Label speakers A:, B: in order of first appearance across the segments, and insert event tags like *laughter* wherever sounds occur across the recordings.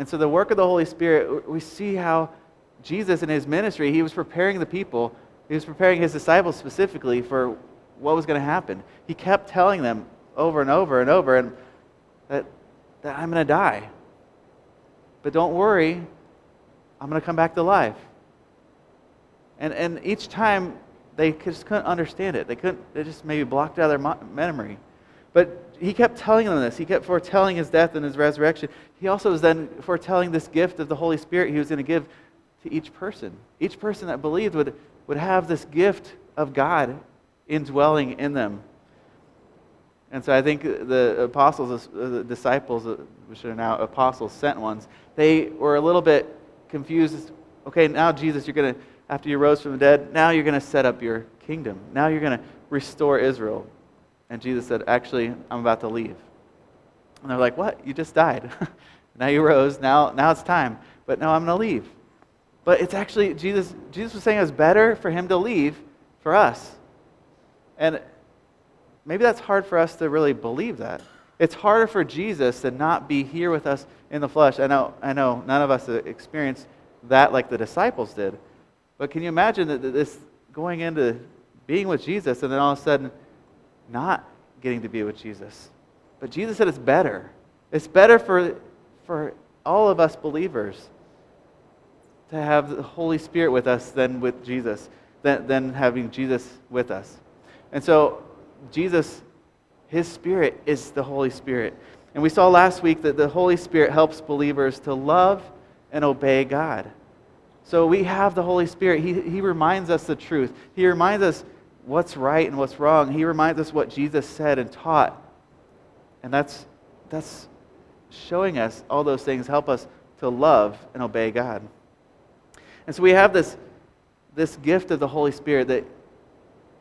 A: And so the work of the Holy Spirit, we see how Jesus in his ministry, he was preparing the people, he was preparing his disciples specifically for what was going to happen. He kept telling them over and over and over and that, that I'm going to die. But don't worry, I'm going to come back to life. And, and each time they just couldn't understand it. They couldn't, they just maybe blocked out their memory. But he kept telling them this. He kept foretelling his death and his resurrection. He also was then foretelling this gift of the Holy Spirit he was going to give to each person. Each person that believed would, would have this gift of God indwelling in them. And so I think the apostles, uh, the disciples, uh, which are now apostles, sent ones, they were a little bit confused. Okay, now Jesus, you're going to, after you rose from the dead, now you're going to set up your kingdom. Now you're going to restore Israel. And Jesus said, Actually, I'm about to leave. And they're like, What? You just died. *laughs* now you rose. Now, now it's time. But no, I'm going to leave. But it's actually, Jesus, Jesus was saying it was better for him to leave for us. And maybe that's hard for us to really believe that. It's harder for Jesus to not be here with us in the flesh. I know, I know none of us experienced that like the disciples did. But can you imagine that this going into being with Jesus and then all of a sudden not getting to be with Jesus? But Jesus said it's better. It's better for, for all of us believers to have the Holy Spirit with us than with Jesus, than, than having Jesus with us. And so, Jesus, His Spirit is the Holy Spirit. And we saw last week that the Holy Spirit helps believers to love and obey God. So we have the Holy Spirit. He, he reminds us the truth. He reminds us what's right and what's wrong. He reminds us what Jesus said and taught. And that's, that's showing us all those things help us to love and obey God. And so we have this, this gift of the Holy Spirit that,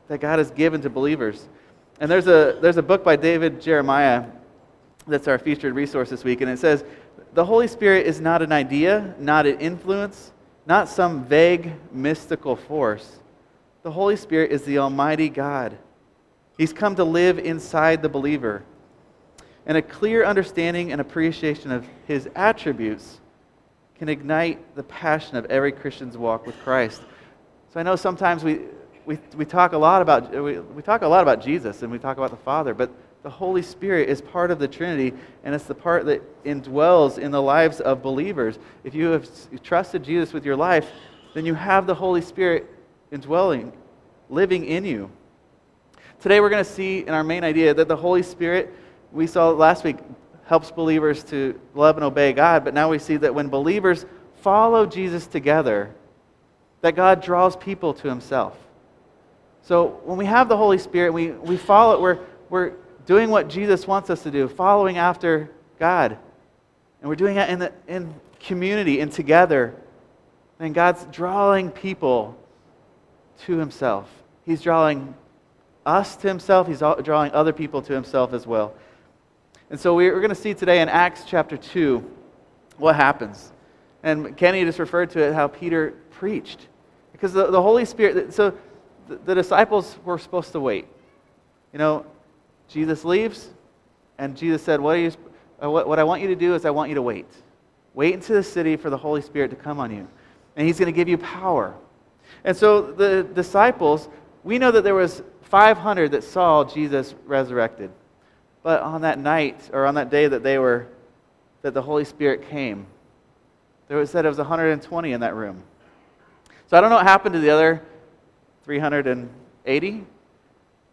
A: that God has given to believers. And there's a, there's a book by David Jeremiah that's our featured resource this week, and it says, The Holy Spirit is not an idea, not an influence, not some vague mystical force. The Holy Spirit is the Almighty God. He's come to live inside the believer. And a clear understanding and appreciation of his attributes can ignite the passion of every Christian's walk with Christ. So I know sometimes we, we, we talk a lot about we, we talk a lot about Jesus and we talk about the Father, but the Holy Spirit is part of the Trinity, and it's the part that indwells in the lives of believers. If you have trusted Jesus with your life, then you have the Holy Spirit indwelling, living in you. Today, we're going to see in our main idea that the Holy Spirit, we saw last week, helps believers to love and obey God, but now we see that when believers follow Jesus together, that God draws people to himself. So when we have the Holy Spirit, we, we follow it, we're, we're doing what Jesus wants us to do, following after God. And we're doing that in, the, in community and together. And God's drawing people to Himself. He's drawing us to Himself, He's drawing other people to Himself as well. And so we're going to see today in Acts chapter 2 what happens. And Kenny just referred to it how Peter preached. Because the, the Holy Spirit, so the, the disciples were supposed to wait. You know, Jesus leaves, and Jesus said, what, you, uh, what, what I want you to do is I want you to wait. Wait into the city for the Holy Spirit to come on you. And he's going to give you power. And so the disciples, we know that there was 500 that saw Jesus resurrected. But on that night, or on that day that they were, that the Holy Spirit came, there was said it was 120 in that room. So I don't know what happened to the other 380.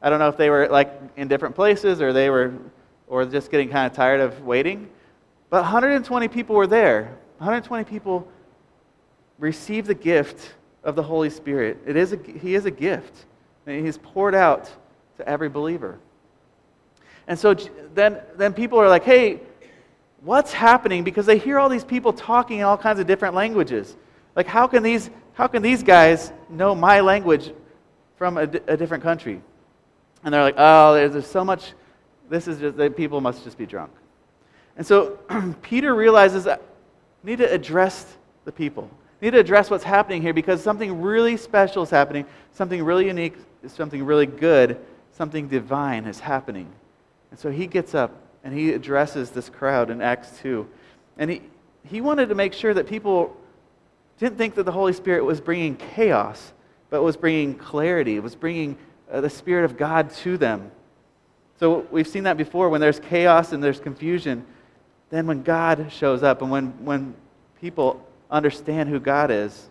A: I don't know if they were like in different places or they were or just getting kind of tired of waiting. But 120 people were there. 120 people received the gift of the Holy Spirit. It is a, he is a gift. He's poured out to every believer. And so then, then people are like, hey, what's happening? Because they hear all these people talking in all kinds of different languages. Like, how can these, how can these guys know my language from a, a different country? And they're like, oh, there's, there's so much, this is just, that people must just be drunk. And so *clears throat* Peter realizes that we need to address the people. We need to address what's happening here because something really special is happening, something really unique, something really good, something divine is happening. And so he gets up and he addresses this crowd in Acts 2. And he, he wanted to make sure that people didn't think that the Holy Spirit was bringing chaos, but was bringing clarity, it was bringing uh, the Spirit of God to them. So we've seen that before. When there's chaos and there's confusion, then when God shows up and when, when people understand who God is,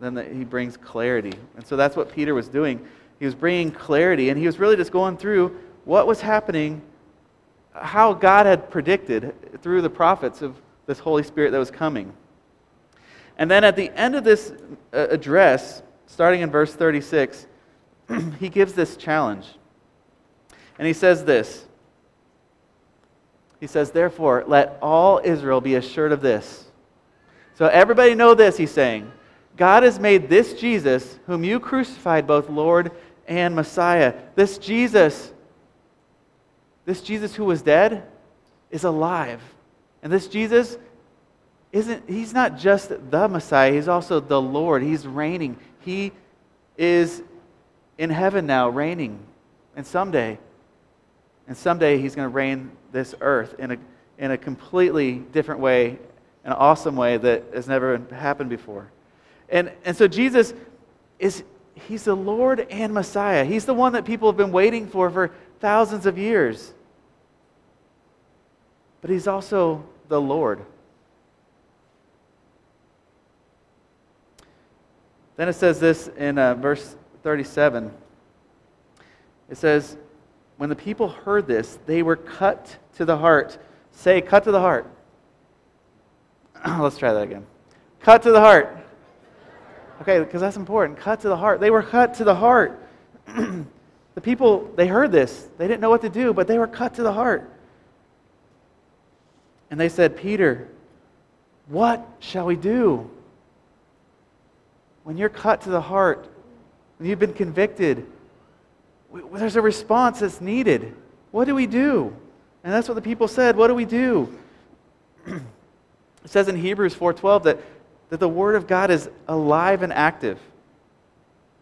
A: then the, he brings clarity. And so that's what Peter was doing. He was bringing clarity, and he was really just going through what was happening, how God had predicted through the prophets of this Holy Spirit that was coming. And then at the end of this uh, address, starting in verse 36, *clears throat* he gives this challenge. And he says this He says, Therefore, let all Israel be assured of this. So everybody know this, he's saying. God has made this Jesus, whom you crucified, both Lord and Messiah. This Jesus, this Jesus who was dead, is alive. And this Jesus isn't, he's not just the Messiah, he's also the Lord. He's reigning. He is in heaven now, reigning. And someday, and someday he's going to reign this earth in a, in a completely different way, an awesome way that has never happened before. And, and so Jesus is, he's the Lord and Messiah. He's the one that people have been waiting for for thousands of years. But he's also the Lord. Then it says this in uh, verse 37. It says, When the people heard this, they were cut to the heart. Say, cut to the heart. *clears throat* Let's try that again. Cut to the heart. Okay, because that's important. Cut to the heart. They were cut to the heart. *clears throat* the people, they heard this. They didn't know what to do, but they were cut to the heart. And they said, Peter, what shall we do? When you're cut to the heart, when you've been convicted, there's a response that's needed. What do we do? And that's what the people said. What do we do? *clears throat* it says in Hebrews 4:12 that that the Word of God is alive and active.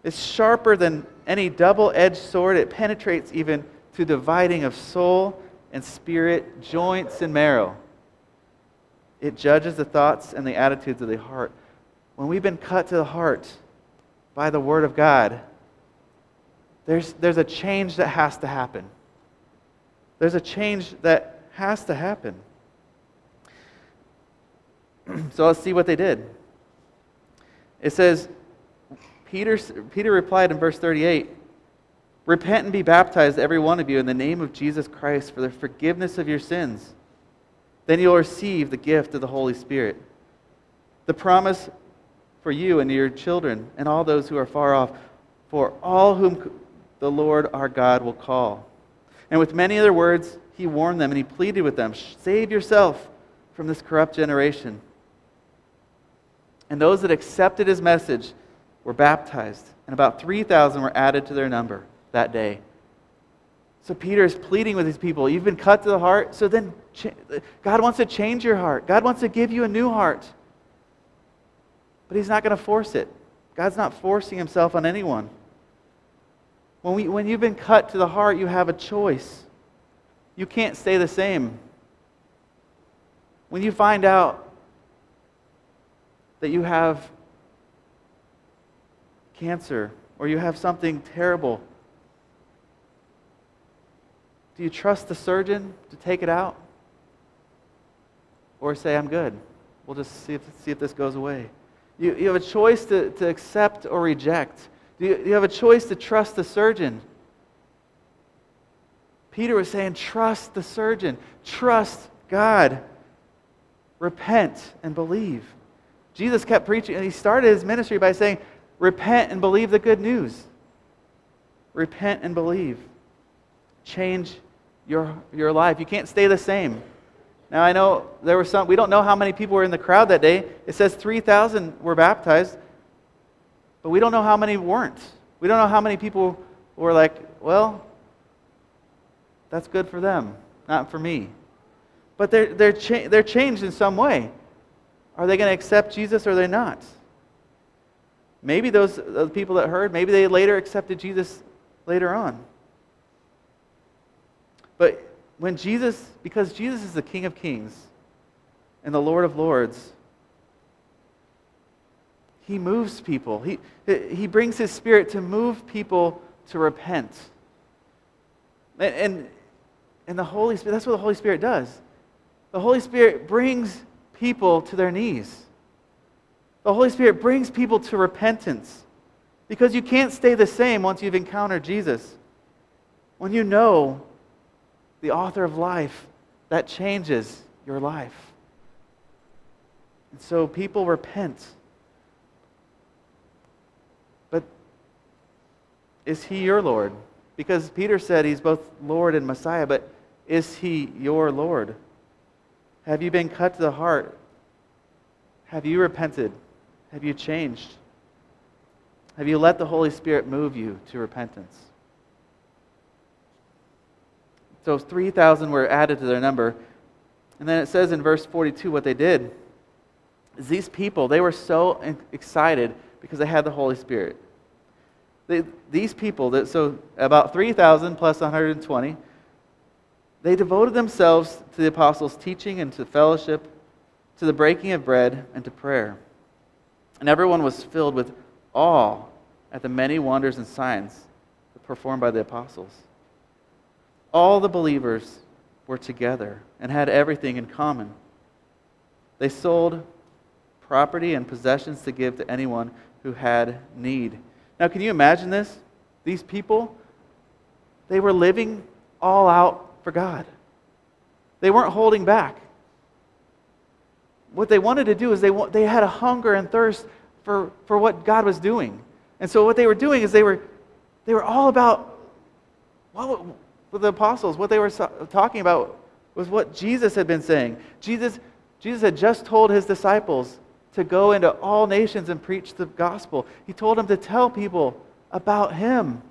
A: It's sharper than any double edged sword. It penetrates even to dividing of soul and spirit, joints and marrow. It judges the thoughts and the attitudes of the heart. When we've been cut to the heart by the Word of God, there's, there's a change that has to happen. There's a change that has to happen. So let's see what they did. It says, Peter, Peter replied in verse 38 Repent and be baptized, every one of you, in the name of Jesus Christ for the forgiveness of your sins. Then you'll receive the gift of the Holy Spirit. The promise for you and your children and all those who are far off, for all whom the Lord our God will call. And with many other words, he warned them and he pleaded with them Save yourself from this corrupt generation. And those that accepted his message were baptized, and about 3,000 were added to their number that day. So Peter is pleading with these people. You've been cut to the heart, so then God wants to change your heart. God wants to give you a new heart. But he's not going to force it. God's not forcing himself on anyone. When, we, when you've been cut to the heart, you have a choice. You can't stay the same. When you find out that you have cancer or you have something terrible, do you trust the surgeon to take it out? Or say, I'm good. We'll just see if, see if this goes away. You, you have a choice to, to accept or reject. Do you, you have a choice to trust the surgeon. Peter was saying, trust the surgeon, trust God, repent and believe. Jesus kept preaching, and he started his ministry by saying, Repent and believe the good news. Repent and believe. Change your, your life. You can't stay the same. Now, I know there were some, we don't know how many people were in the crowd that day. It says 3,000 were baptized, but we don't know how many weren't. We don't know how many people were like, well, that's good for them, not for me. But they're, they're, cha- they're changed in some way. Are they going to accept Jesus or are they not? Maybe those the people that heard, maybe they later accepted Jesus later on. But when Jesus, because Jesus is the King of Kings, and the Lord of Lords, he moves people. He, he brings his spirit to move people to repent. And, and, and the Holy Spirit, that's what the Holy Spirit does. The Holy Spirit brings people to their knees. The Holy Spirit brings people to repentance because you can't stay the same once you've encountered Jesus. When you know the author of life, that changes your life. And so people repent. But is he your Lord? Because Peter said he's both Lord and Messiah, but is he your Lord? Have you been cut to the heart? Have you repented? Have you changed? Have you let the Holy Spirit move you to repentance? So 3,000 were added to their number. And then it says in verse 42 what they did is these people, they were so excited because they had the Holy Spirit. They, these people, that, so about 3,000 plus 120, they devoted themselves to the apostles' teaching and to fellowship, to the breaking of bread, and to prayer. And everyone was filled with awe at the many wonders and signs performed by the apostles. All the believers were together and had everything in common. They sold property and possessions to give to anyone who had need. Now, can you imagine this? These people, they were living all out for God. They weren't holding back. What they wanted to do is they, they had a hunger and thirst for, for what God was doing. And so what they were doing is they were, they were all about what, with the apostles, what they were talking about was what Jesus had been saying. Jesus, Jesus had just told his disciples to go into all nations and preach the gospel. He told them to tell people about him.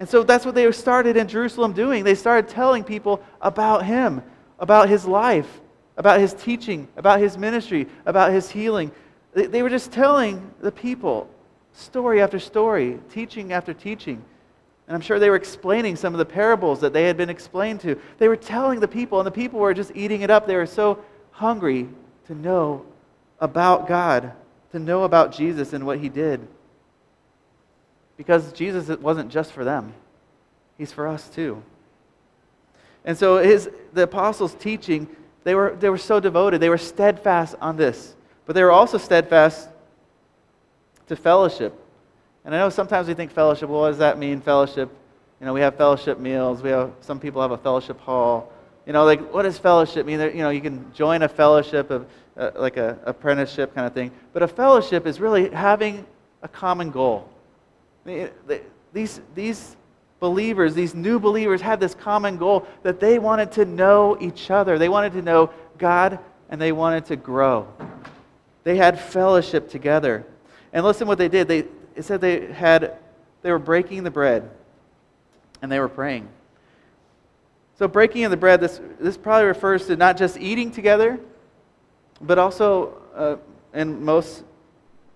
A: And so that's what they started in Jerusalem doing. They started telling people about him, about his life, about his teaching, about his ministry, about his healing. They, were just telling the people story after story, teaching after teaching. And I'm sure they were explaining some of the parables that they had been explained to. They were telling the people, and the people were just eating it up. They were so hungry to know about God, to know about Jesus and what he did. Because Jesus it wasn't just for them, he's for us too. And so his, the apostles' teaching, they were, they were so devoted. They were steadfast on this. But they were also steadfast to fellowship. And I know sometimes we think fellowship, well, what does that mean, fellowship? You know, we have fellowship meals. We have, some people have a fellowship hall. You know, like, what does fellowship mean? You know, you can join a fellowship of, uh, like a apprenticeship kind of thing. But a fellowship is really having a common goal. These, these believers, these new believers, had this common goal that they wanted to know each other. They wanted to know God and they wanted to grow. They had fellowship together. And listen what they did. They, it said they had they were breaking the bread and they were praying. So breaking of the bread, this, this probably refers to not just eating together, but also uh, in most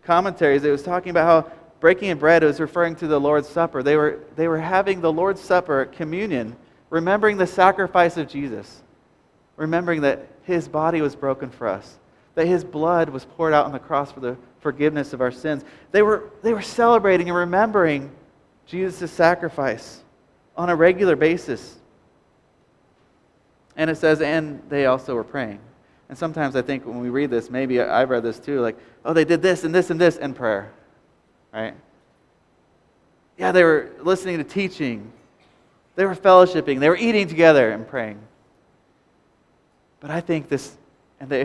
A: commentaries, it was talking about how breaking of bread was referring to the Lord's Supper. They were, they were having the Lord's Supper, communion, remembering the sacrifice of Jesus, remembering that his body was broken for us, that his blood was poured out on the cross for the forgiveness of our sins. They were, they were celebrating and remembering Jesus' sacrifice on a regular basis. And it says, and they also were praying. And sometimes I think when we read this, maybe I've read this too, like, oh, they did this and this and this in prayer. Right? Yeah, they were listening to teaching. They were fellowshipping. They were eating together and praying. But I think this, and they,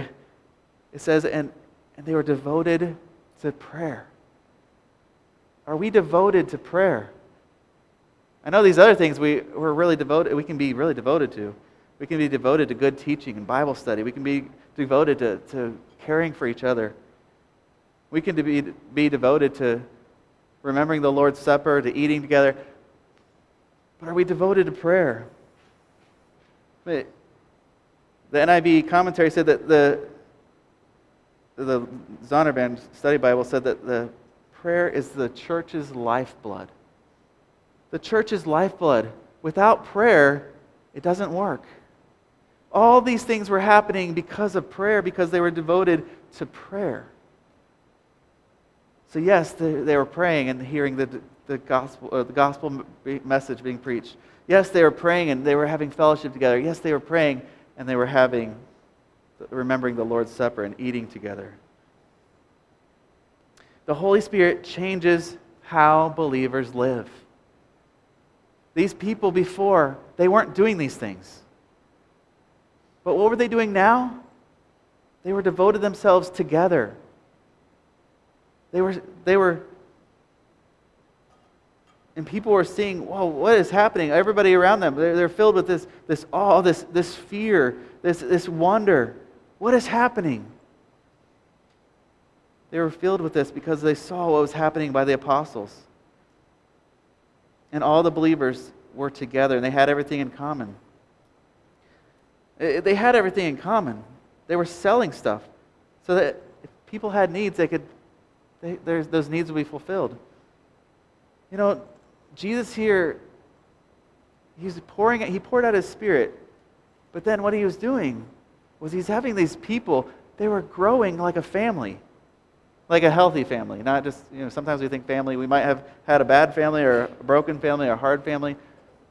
A: it says, and, and they were devoted to prayer? Are we devoted to prayer? I know these other things we, we're really devoted, we can be really devoted to. We can be devoted to good teaching and Bible study. We can be devoted to, to caring for each other. We can be, be devoted to remembering the Lord's Supper, to eating together. But are we devoted to prayer? The NIV commentary said that the, the Zondervan Study Bible said that the prayer is the church's lifeblood. The church's lifeblood. Without prayer, it doesn't work. All these things were happening because of prayer, because they were devoted to prayer. So, yes, they, they were praying and hearing the, the, gospel, uh, the gospel message being preached. Yes, they were praying and they were having fellowship together. Yes, they were praying and they were having, remembering the Lord's Supper and eating together. The Holy Spirit changes how believers live. These people before, they weren't doing these things. But what were they doing now? They were devoted themselves together. They were, they were, and people were seeing, whoa, what is happening? Everybody around them, they're, they're filled with this, this awe, this, this fear, this, this wonder. What is happening? They were filled with this because they saw what was happening by the apostles. And all the believers were together and they had everything in common. They had everything in common. They were selling stuff so that if people had needs, they could, they, those needs will be fulfilled. You know, Jesus here, he's pouring, he poured out his spirit, but then what he was doing was he's having these people, they were growing like a family like a healthy family, not just, you know, sometimes we think family, we might have had a bad family or a broken family or a hard family,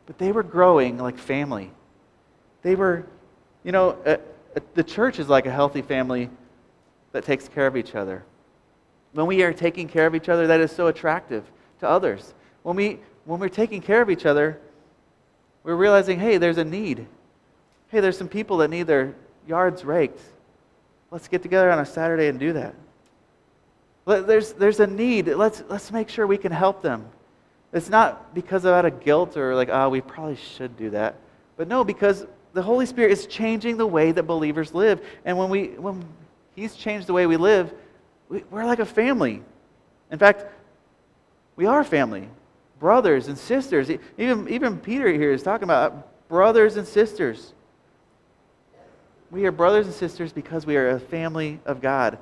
A: but they were growing like family. They were, you know, uh, uh, the church is like a healthy family that takes care of each other. When we are taking care of each other, that is so attractive to others. When, we, when we're taking care of each other, we're realizing, hey, there's a need. Hey, there's some people that need their yards raked. Let's get together on a Saturday and do that. There's, there's a need. Let's, let's make sure we can help them. It's not because of out of guilt or like, oh, we probably should do that. But no, because the Holy Spirit is changing the way that believers live. And when, we, when He's changed the way we live, we, we're like a family. In fact, we are family, brothers and sisters. Even, even Peter here is talking about brothers and sisters. We are brothers and sisters because we are a family of God.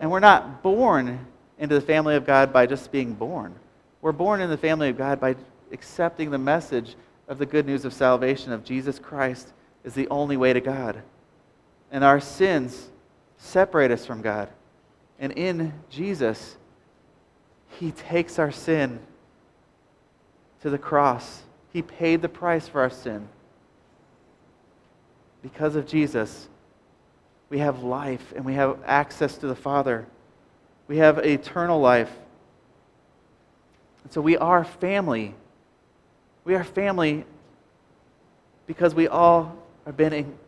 A: And we're not born into the family of God by just being born. We're born in the family of God by accepting the message of the good news of salvation of Jesus Christ is the only way to God. And our sins separate us from God. And in Jesus, He takes our sin to the cross. He paid the price for our sin. Because of Jesus, we have life and we have access to the Father. We have eternal life. And so we are family. We are family because we all have been in,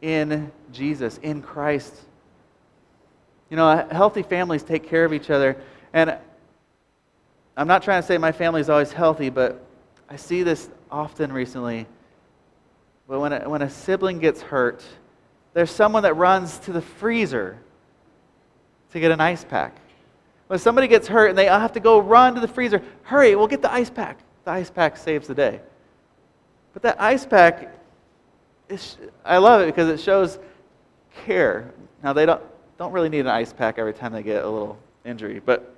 A: in Jesus, in Christ. You know, healthy families take care of each other. And I'm not trying to say my family is always healthy, but I see this often recently. But when a, when a sibling gets hurt, there's someone that runs to the freezer to get an ice pack. When somebody gets hurt and they have to go run to the freezer, hurry, we'll get the ice pack. The ice pack saves the day. But that ice pack, I love it because it shows care. Now, they don't, don't really need an ice pack every time they get a little injury, but,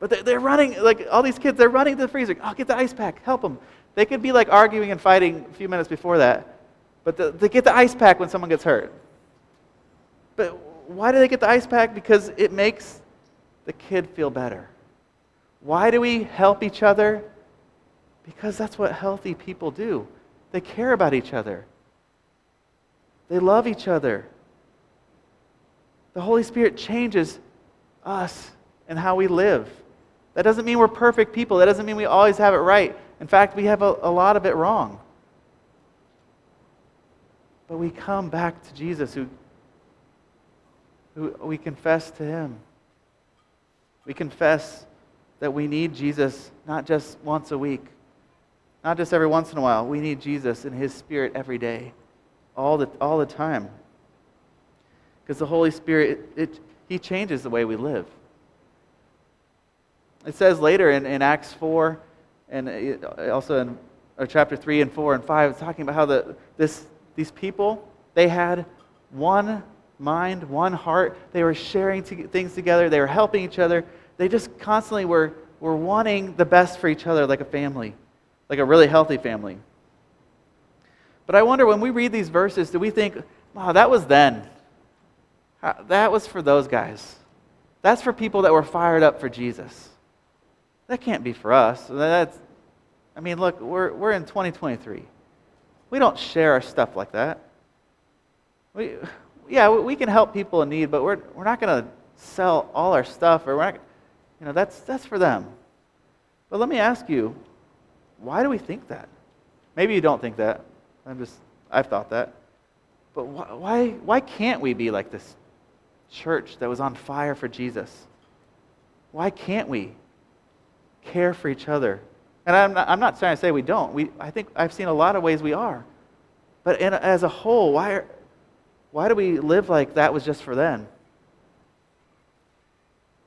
A: but they're running, like all these kids, they're running to the freezer. I'll get the ice pack, help them. They could be like arguing and fighting a few minutes before that but the, they get the ice pack when someone gets hurt. But why do they get the ice pack? Because it makes the kid feel better. Why do we help each other? Because that's what healthy people do. They care about each other, they love each other. The Holy Spirit changes us and how we live. That doesn't mean we're perfect people. That doesn't mean we always have it right. In fact, we have a, a lot of it wrong. But we come back to Jesus, who, who we confess to him. We confess that we need Jesus not just once a week, not just every once in a while. We need Jesus and his Spirit every day, all the, all the time. Because the Holy Spirit, it, it, he changes the way we live. It says later in, in Acts 4 and also in uh, chapter 3 and 4 and 5, it's talking about how the, this, these people, they had one mind, one heart. They were sharing things together, they were helping each other. They just constantly were, were wanting the best for each other like a family, like a really healthy family. But I wonder when we read these verses, do we think, wow, that was then? Uh, that was for those guys. That's for people that were fired up for Jesus. That can't be for us. That's, I mean, look, we're, we're in 2023. We don't share our stuff like that. We, yeah, we can help people in need, but we're, we're not going to sell all our stuff, or we're not, you know, that's, that's for them. But let me ask you, why do we think that? Maybe you don't think that. I'm just, I've thought that. But why, why can't we be like this church that was on fire for Jesus? Why can't we care for each other? And I'm not, I'm not trying to say we don't. We, I think I've seen a lot of ways we are. But in, as a whole, why, are, why do we live like that was just for then?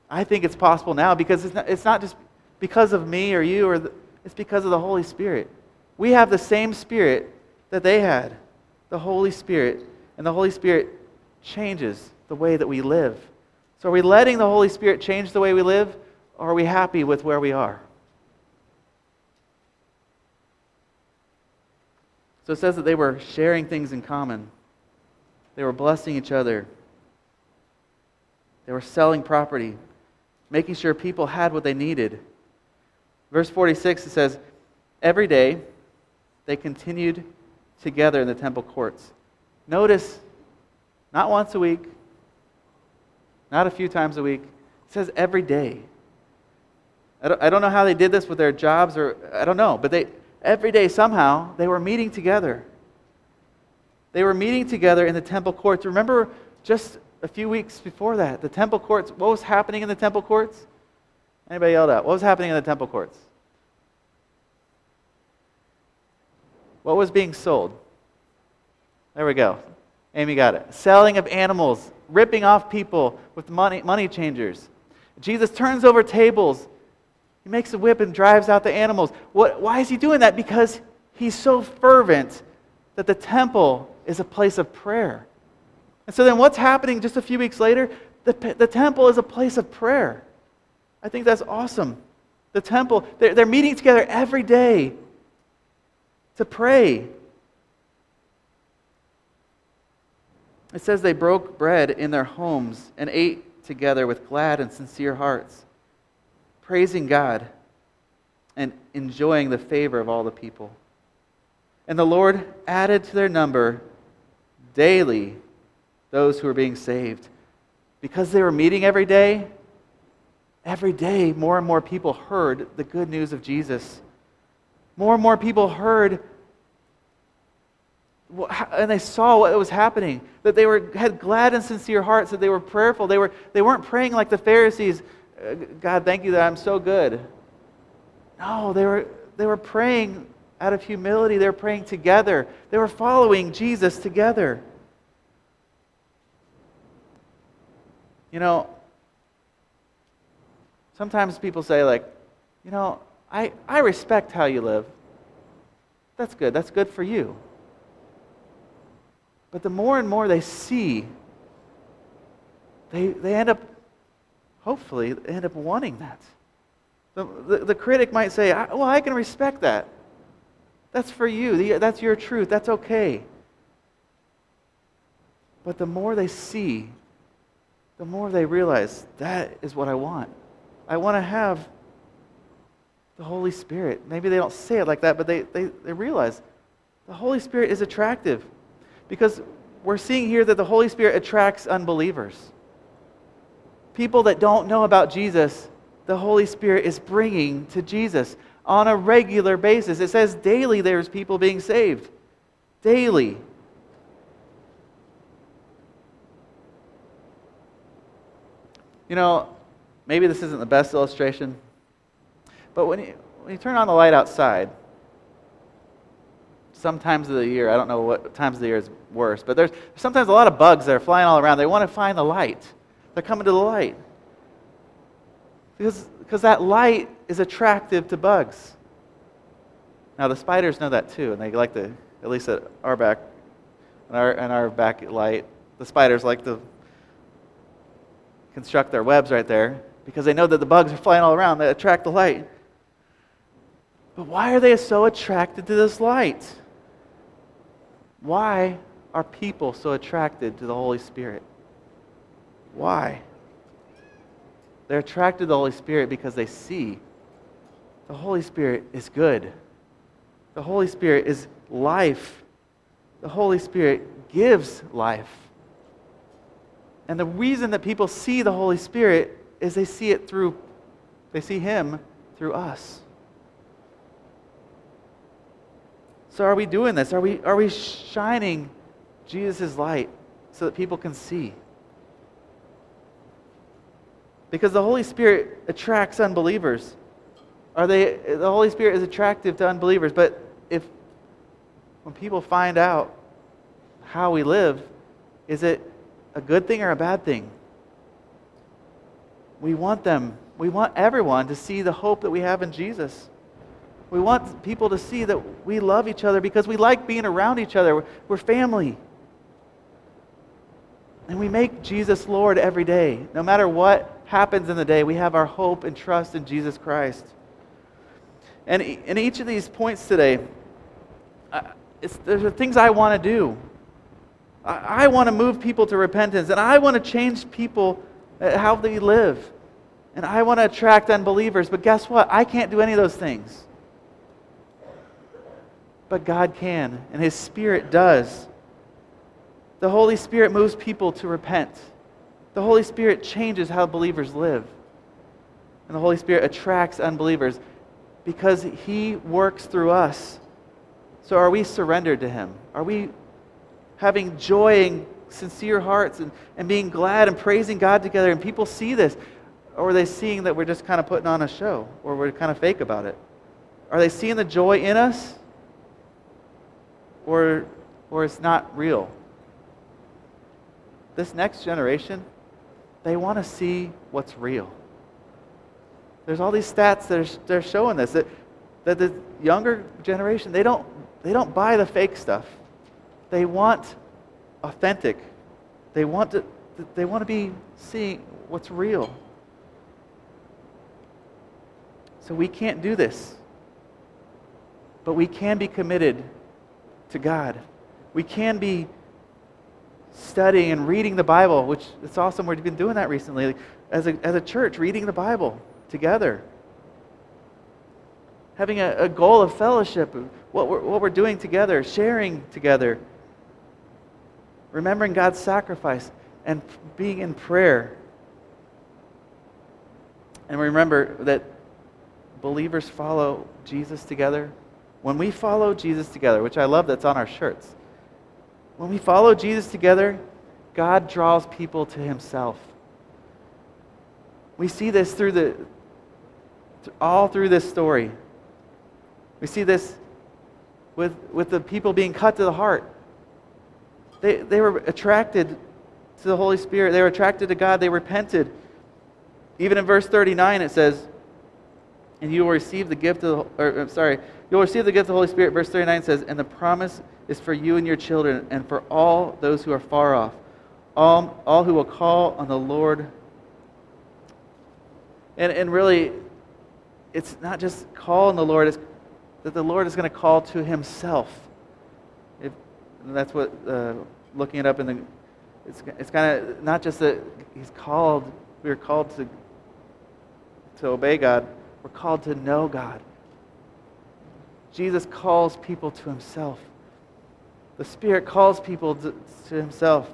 A: I think it's possible now because it's not, it's not just because of me or you, or the, it's because of the Holy Spirit. We have the same Spirit that they had, the Holy Spirit, and the Holy Spirit changes the way that we live. So, are we letting the Holy Spirit change the way we live, or are we happy with where we are? So it says that they were sharing things in common. They were blessing each other. They were selling property making sure people had what they needed. Verse 46, it says, Every day they continued together in the temple courts. Notice, not once a week, not a few times a week. It says every day. I don't, I don't know how they did this with their jobs, or I don't know, but they, every day somehow they were meeting together. They were meeting together in the temple courts. Remember, just a few weeks before that. The temple courts, what was happening in the temple courts? Anybody yelled out? What was happening in the temple courts? What was being sold? There we go. Amy got it. Selling of animals, ripping off people with money, money changers. Jesus turns over tables. He makes a whip and drives out the animals. What, why is he doing that? Because he's so fervent that the temple is a place of prayer. And so then what's happening just a few weeks later? The, the temple is a place of prayer. I think that's awesome. The temple, they're, they're meeting together every day to pray. It says they broke bread in their homes and ate together with glad and sincere hearts, praising God and enjoying the favor of all the people. And the Lord added to their number daily those who were being saved. Because they were meeting every day, every day more and more people heard the good news of Jesus. More and more people heard and they saw what was happening that they were had glad and sincere hearts that they were prayerful they, were, they weren't praying like the pharisees uh, god thank you that i'm so good no they were they were praying out of humility they were praying together they were following jesus together You know, sometimes people say, like, you know, I, I respect how you live. That's good. That's good for you. But the more and more they see, they, they end up, hopefully, end up wanting that. The, the, the critic might say, well, I can respect that. That's for you. That's your truth. That's okay. But the more they see the more they realize that is what I want. I want to have the Holy Spirit. Maybe they don't say it like that, but they, they, they realize the Holy Spirit is attractive because we're seeing here that the Holy Spirit attracts unbelievers. People that don't know about Jesus, the Holy Spirit is bringing to Jesus on a regular basis. It says daily there's people being saved. Daily. You know, maybe this isn't the best illustration, but when you, when you turn on the light outside, sometimes of the year, I don't know what times of the year is worse, but there's sometimes a lot of bugs that are flying all around. They want to find the light. They're coming to the light. Because, because that light is attractive to bugs. Now, the spiders know that too, and they like to, at least at our back, in our, in our back light, the spiders like to construct their webs right there because they know that the bugs are flying all around that attract the light. But why are they so attracted to this light? Why are people so attracted to the Holy Spirit? Why? They're attracted to the Holy Spirit because they see the Holy Spirit is good. The Holy Spirit is life. The Holy Spirit gives life. And the reason that people see the Holy Spirit is they see it through, they see Him through us. So are we doing this? Are we, are we shining Jesus' light so that people can see? Because the Holy Spirit attracts unbelievers. Are they the Holy Spirit is attractive to unbelievers, but if when people find out how we live, is it a good thing or a bad thing? We want them, we want everyone to see the hope that we have in Jesus. We want people to see that we love each other because we like being around each other. We're family. And we make Jesus Lord every day. No matter what happens in the day, we have our hope and trust in Jesus Christ. And in each of these points today, there's things I want to do. I, I want to move people to repentance, and I want to change people uh, how they live. And I want to attract unbelievers. But guess what? I can't do any of those things. But God can, and His Spirit does. The Holy Spirit moves people to repent. The Holy Spirit changes how believers live. And the Holy Spirit attracts unbelievers because He works through us. So, are we surrendered to Him? Are we having joy and sincere hearts and, and being glad and praising God together? And people see this. Or are they seeing that we're just kind of putting on a show or we're kind of fake about it? Are they seeing the joy in us? Or, or it's not real? This next generation, they want to see what's real. There's all these stats that are, they're showing this that, that the younger generation they don't they don't buy the fake stuff. They want authentic. They want to they want to be seeing what's real. So we can't do this. But we can be committed to God. We can be studying and reading the Bible, which it's awesome. We've been doing that recently as a, as a church, reading the Bible together. Having a, a goal of fellowship, what we're, what we're doing together, sharing together, remembering God's sacrifice, and being in prayer. And remember that believers follow Jesus together. When we follow Jesus together, which I love that's on our shirts, when we follow Jesus together, God draws people to himself. We see this through the all through this story. We see this with, with the people being cut to the heart. They, they were attracted to the Holy Spirit. They were attracted to God. They repented. Even in verse 39, it says, and you will receive the gift of the, or, sorry, you'll receive the gift of the Holy Spirit. Verse 39 says, and the promise is for you and your children and for all those who are far off, all, all who will call on the Lord. And, and really, it's not just call on the Lord, it's that the Lord is going to call to himself. If, that's what, uh, looking it up in the, it's, it's kind of not just that he's called, we are called to, to obey God, we're called to know God. Jesus calls people to himself. The Spirit calls people to, himself.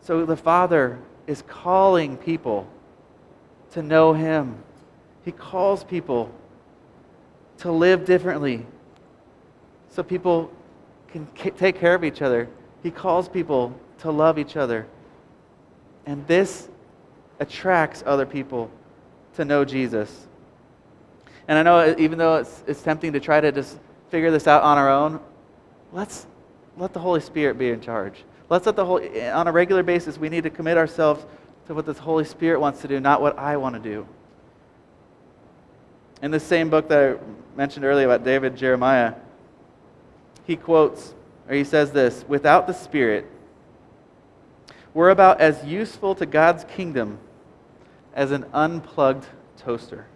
A: So the Father is calling people to know him. He calls people to live differently so people can take care of each other. He calls people to love each other. And this attracts other people to know Jesus. And I know uh, even though it's, it's tempting to try to just figure this out on our own, let's let the Holy Spirit be in charge. Let's let the Holy, eh, on a regular basis, we need to commit ourselves to what the Holy Spirit wants to do, not what I want to do. In the same book that I mentioned earlier about David Jeremiah, he quotes, or he says this Without the Spirit, we're about as useful to God's kingdom as an unplugged toaster.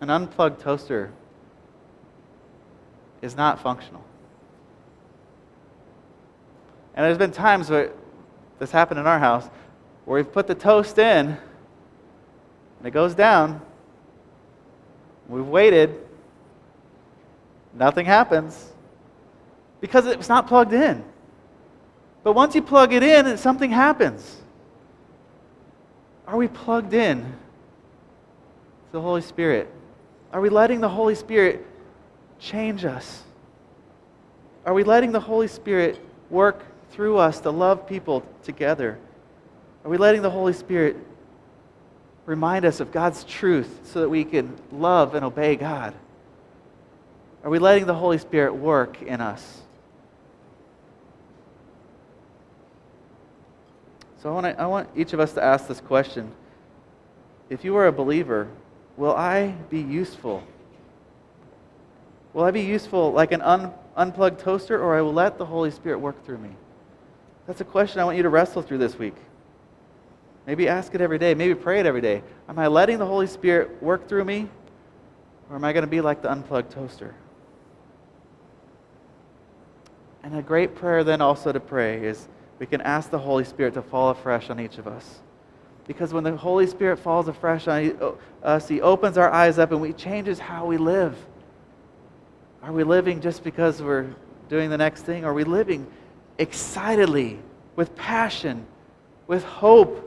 A: An unplugged toaster is not functional. And there's been times where this happened in our house where we've put the toast in and it goes down. We've waited. Nothing happens because it's not plugged in. But once you plug it in, something happens. Are we plugged in to the Holy Spirit? Are we letting the Holy Spirit change us? Are we letting the Holy Spirit work through us to love people together? Are we letting the Holy Spirit remind us of God's truth so that we can love and obey God? Are we letting the Holy Spirit work in us? So I want, to, I want each of us to ask this question. If you are a believer, will I be useful? Will I be useful like an un, unplugged toaster, or I will let the Holy Spirit work through me? That's a question I want you to wrestle through this week. Maybe ask it every day. Maybe pray it every day. Am I letting the Holy Spirit work through me, or am I going to be like the unplugged toaster? And a great prayer then also to pray is we can ask the Holy Spirit to fall afresh on each of us. Because when the Holy Spirit falls afresh on uh, us, He opens our eyes up and He changes how we live. Are we living just because we're doing the next thing? Are we living excitedly, with passion, with hope,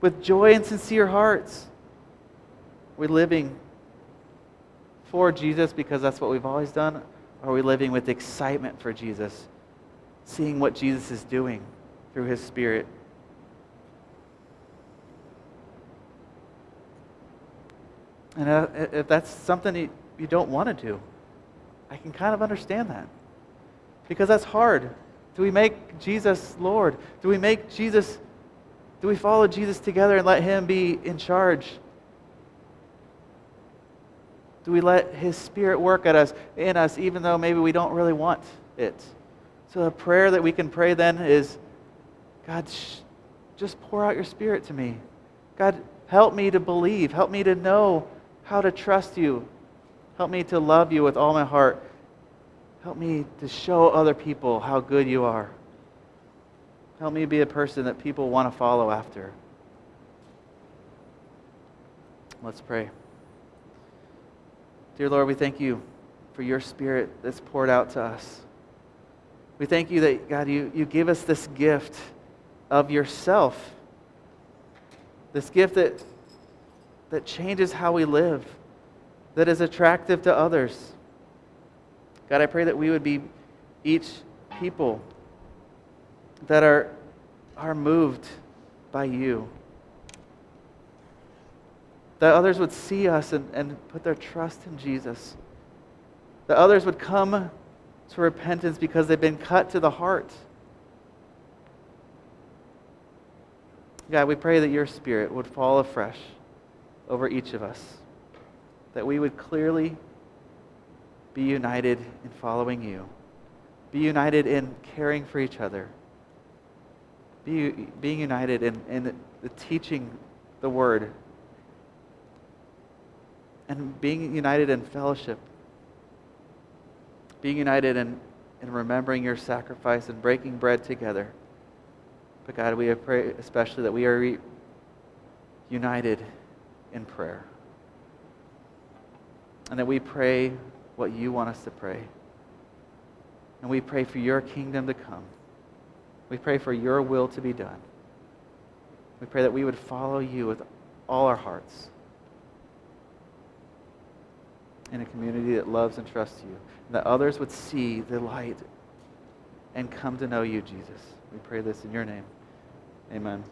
A: with joy and sincere hearts? Are we living for Jesus because that's what we've always done? Are we living with excitement for Jesus seeing what Jesus is doing through his Spirit. And uh, if that's something you don't want to do, I can kind of understand that. Because that's hard. Do we make Jesus Lord? Do we make Jesus, do we follow Jesus together and let him be in charge? Do we let his spirit work at us, in us, even though maybe we don't really want it? So, a prayer that we can pray then is God, sh- just pour out your spirit to me. God, help me to believe. Help me to know how to trust you. Help me to love you with all my heart. Help me to show other people how good you are. Help me be a person that people want to follow after. Let's pray. Dear Lord, we thank you for your spirit that's poured out to us. We thank you that, God, you, you give us this gift of yourself, this gift that, that changes how we live, that is attractive to others. God, I pray that we would be each people that are, are moved by you. That others would see us and, and put their trust in Jesus. That others would come to repentance because they've been cut to the heart. God, we pray that your Spirit would fall afresh over each of us, that we would clearly be united in following you, be united in caring for each other, be, being united in, in the teaching the word, and being united in fellowship being united in, in remembering your sacrifice and breaking bread together. But God, we pray especially that we are re- united in prayer. And that we pray what you want us to pray. And we pray for your kingdom to come. We pray for your will to be done. We pray that we would follow you with all our hearts in a community that loves and trusts you, and that others would see the light and come to know you, Jesus. We pray this in your name. Amen.